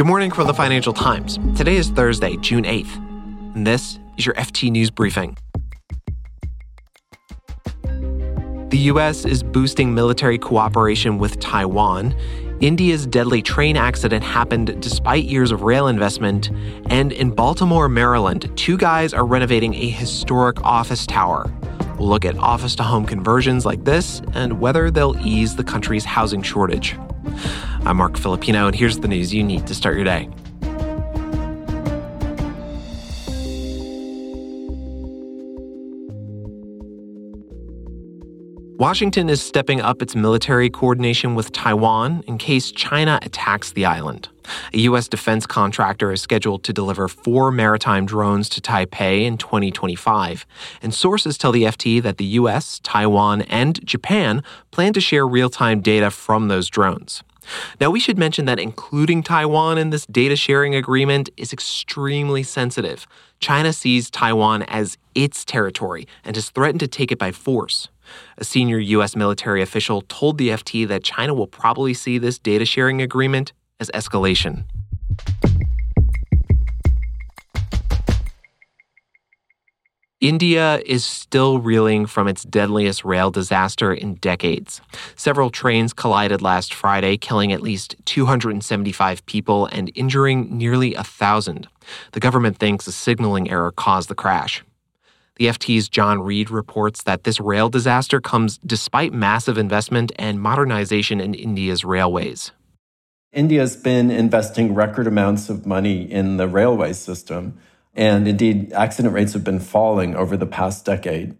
Good morning from the Financial Times. Today is Thursday, June 8th, and this is your FT News Briefing. The U.S. is boosting military cooperation with Taiwan. India's deadly train accident happened despite years of rail investment. And in Baltimore, Maryland, two guys are renovating a historic office tower. We'll look at office to home conversions like this and whether they'll ease the country's housing shortage. I'm Marc Filippino, and here's the news you need to start your day. Washington is stepping up its military coordination with Taiwan in case China attacks the island. A U.S. defense contractor is scheduled to deliver four maritime drones to Taipei in 2025. And sources tell the FT that the U.S., Taiwan, and Japan plan to share real time data from those drones. Now, we should mention that including Taiwan in this data sharing agreement is extremely sensitive. China sees Taiwan as its territory and has threatened to take it by force. A senior U.S. military official told the FT that China will probably see this data sharing agreement as escalation. India is still reeling from its deadliest rail disaster in decades. Several trains collided last Friday, killing at least 275 people and injuring nearly a thousand. The government thinks a signaling error caused the crash. The FT's John Reed reports that this rail disaster comes despite massive investment and modernization in India's railways. India's been investing record amounts of money in the railway system. And indeed, accident rates have been falling over the past decade.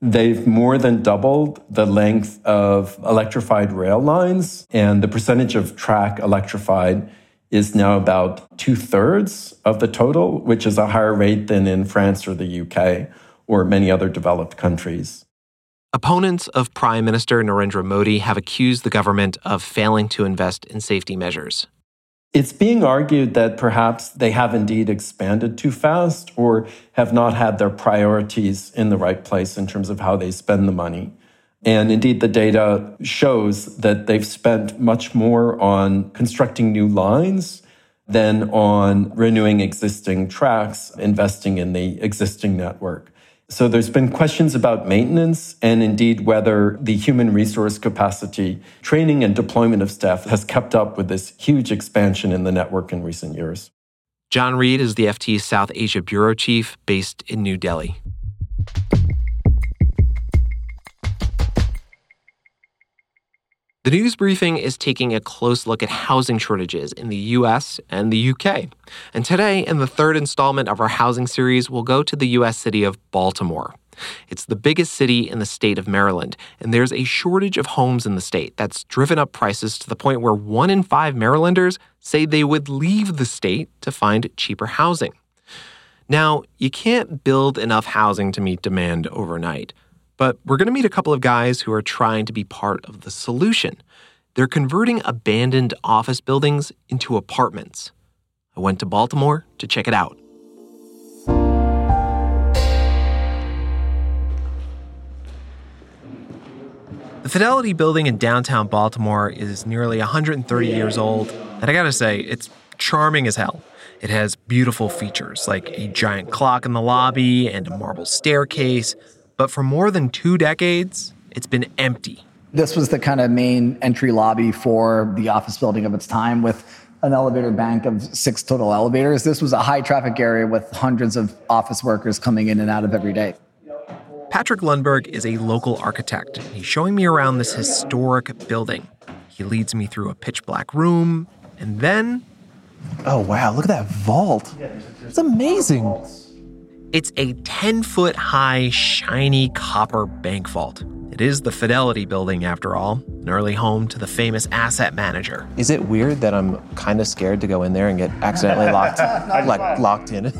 They've more than doubled the length of electrified rail lines, and the percentage of track electrified is now about two thirds of the total, which is a higher rate than in France or the UK or many other developed countries. Opponents of Prime Minister Narendra Modi have accused the government of failing to invest in safety measures. It's being argued that perhaps they have indeed expanded too fast or have not had their priorities in the right place in terms of how they spend the money. And indeed, the data shows that they've spent much more on constructing new lines than on renewing existing tracks, investing in the existing network. So there's been questions about maintenance and indeed whether the human resource capacity, training and deployment of staff has kept up with this huge expansion in the network in recent years. John Reed is the FT's South Asia Bureau Chief based in New Delhi. The news briefing is taking a close look at housing shortages in the US and the UK. And today, in the third installment of our housing series, we'll go to the US city of Baltimore. It's the biggest city in the state of Maryland, and there's a shortage of homes in the state that's driven up prices to the point where one in five Marylanders say they would leave the state to find cheaper housing. Now, you can't build enough housing to meet demand overnight. But we're going to meet a couple of guys who are trying to be part of the solution. They're converting abandoned office buildings into apartments. I went to Baltimore to check it out. The Fidelity Building in downtown Baltimore is nearly 130 years old, and I gotta say, it's charming as hell. It has beautiful features like a giant clock in the lobby and a marble staircase, but for more than two decades, it's been empty. This was the kind of main entry lobby for the office building of its time with an elevator bank of six total elevators. This was a high traffic area with hundreds of office workers coming in and out of every day. Patrick Lundberg is a local architect. He's showing me around this historic building. He leads me through a pitch black room, and then. Oh, wow, look at that vault. It's amazing. It's a 10 foot high, shiny copper bank vault. It is the Fidelity building, after all, an early home to the famous asset manager. Is it weird that I'm kind of scared to go in there and get accidentally locked, like locked in?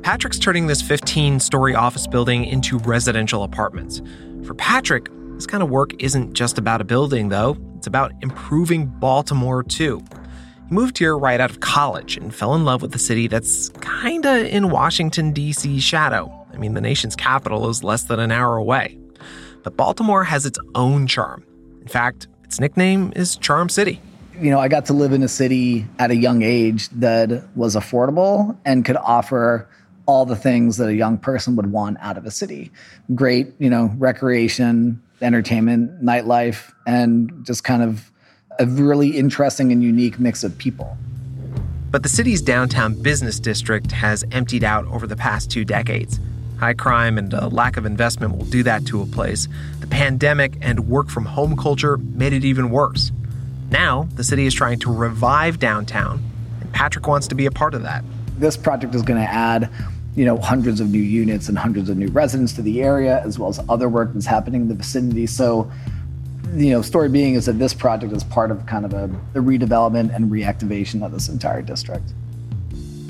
Patrick's turning this 15 story office building into residential apartments. For Patrick, this kind of work isn't just about a building, though, it's about improving Baltimore, too. Moved here right out of college and fell in love with a city that's kinda in Washington, D.C.'s shadow. I mean, the nation's capital is less than an hour away. But Baltimore has its own charm. In fact, its nickname is Charm City. you know, I got to live in a city at a young age that was affordable and could offer all the things that a young person would want out of a city. Great, you know, recreation, entertainment, nightlife, and just kind of a really interesting and unique mix of people. But the city's downtown business district has emptied out over the past two decades. High crime and a lack of investment will do that to a place. The pandemic and work from home culture made it even worse. Now, the city is trying to revive downtown, and Patrick wants to be a part of that. This project is going to add you know, hundreds of new units and hundreds of new residents to the area, as well as other work that's happening in the vicinity. So, you know, story being is that this project is part of kind of a, redevelopment and reactivation of this entire district.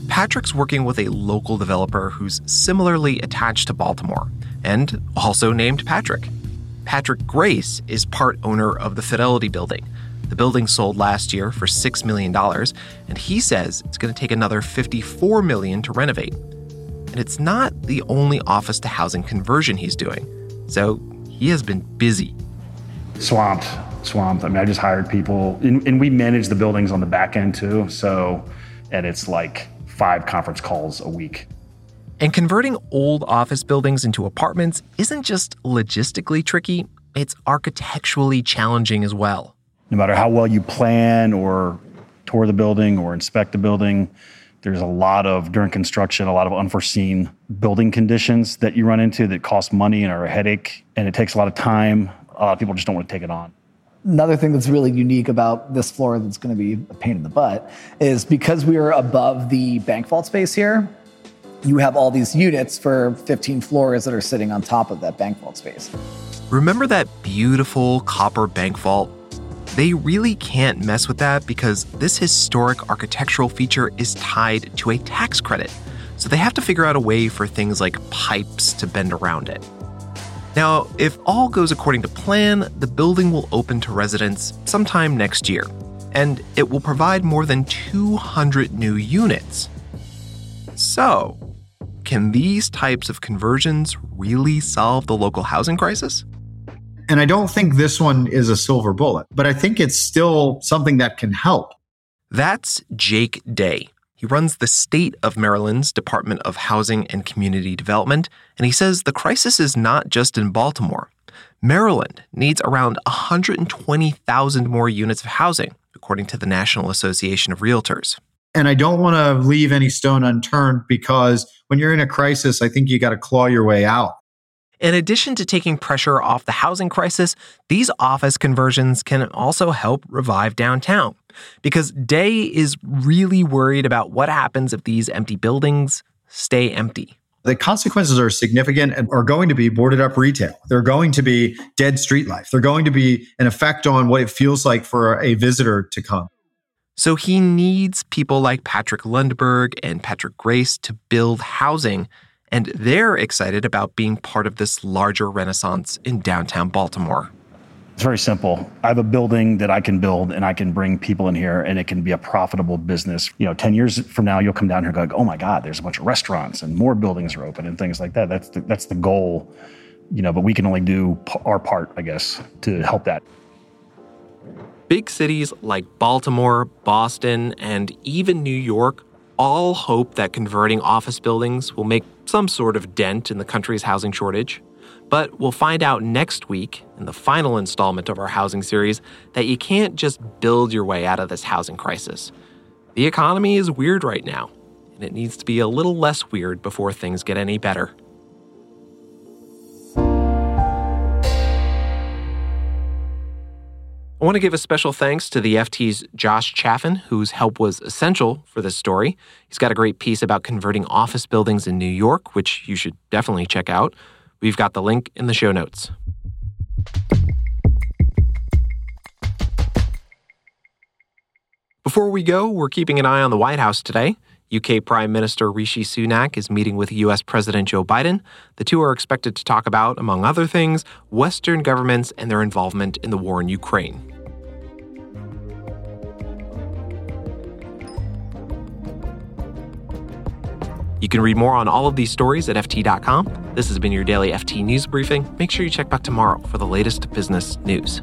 Patrick's working with a local developer who's similarly attached to Baltimore and also named Patrick. Patrick Grace is part owner of the Fidelity Building. The building sold last year for $6 million, and he says it's going to take another 54 million to renovate. And it's not the only office to housing conversion he's doing. So he has been busy. Swamped, swamped. I mean, I just hired people, and, and we manage the buildings on the back end too. So, and it's like five conference calls a week. And converting old office buildings into apartments isn't just logistically tricky, it's architecturally challenging as well. No matter how well you plan or tour the building or inspect the building, there's a lot of, during construction, a lot of unforeseen building conditions that you run into that cost money and are a headache, and it takes a lot of time. A lot of people just don't want to take it on. Another thing that's really unique about this floor that's going to be a pain in the butt is because we are above the bank vault space here, you have all these units for 15 floors that are sitting on top of that bank vault space. Remember that beautiful copper bank vault they really can't mess with that because this historic architectural feature is tied to a tax credit. So they have to figure out a way for things like pipes to bend around it. Now, if all goes according to plan, the building will open to residents sometime next year, and it will provide more than 200 new units. So, can these types of conversions really solve the local housing crisis? And I don't think this one is a silver bullet, but I think it's still something that can help. That's Jake Day. He runs the state of Maryland's Department of Housing and Community Development, and he says the crisis is not just in Baltimore. Maryland needs around 120,000 more units of housing, according to the National Association of Realtors. And I don't want to leave any stone unturned because when you're in a crisis, I think you got to claw your way out. In addition to taking pressure off the housing crisis, these office conversions can also help revive downtown. Because Day is really worried about what happens if these empty buildings stay empty. The consequences are significant and are going to be boarded up retail. They're going to be dead street life. They're going to be an effect on what it feels like for a visitor to come. So he needs people like Patrick Lundberg and Patrick Grace to build housing and they're excited about being part of this larger renaissance in downtown Baltimore. It's very simple. I have a building that I can build and I can bring people in here and it can be a profitable business. You know, 10 years from now, you'll come down here and go, oh my God, there's a bunch of restaurants and more buildings are open and things like that. That's the, that's the goal, you know, but we can only do our part, I guess, to help that. Big cities like Baltimore, Boston, and even New York all hope that converting office buildings will make some sort of dent in the country's housing shortage. But we'll find out next week, in the final installment of our housing series, that you can't just build your way out of this housing crisis. The economy is weird right now, and it needs to be a little less weird before things get any better. I want to give a special thanks to the FT's Josh Chaffin, whose help was essential for this story. He's got a great piece about converting office buildings in New York, which you should definitely check out. We've got the link in the show notes. Before we go, we're keeping an eye on the White House today. UK Prime Minister Rishi Sunak is meeting with US President Joe Biden. The two are expected to talk about, among other things, Western governments and their involvement in the war in Ukraine. You can read more on all of these stories at FT.com. This has been your daily FT News Briefing. Make sure you check back tomorrow for the latest business news.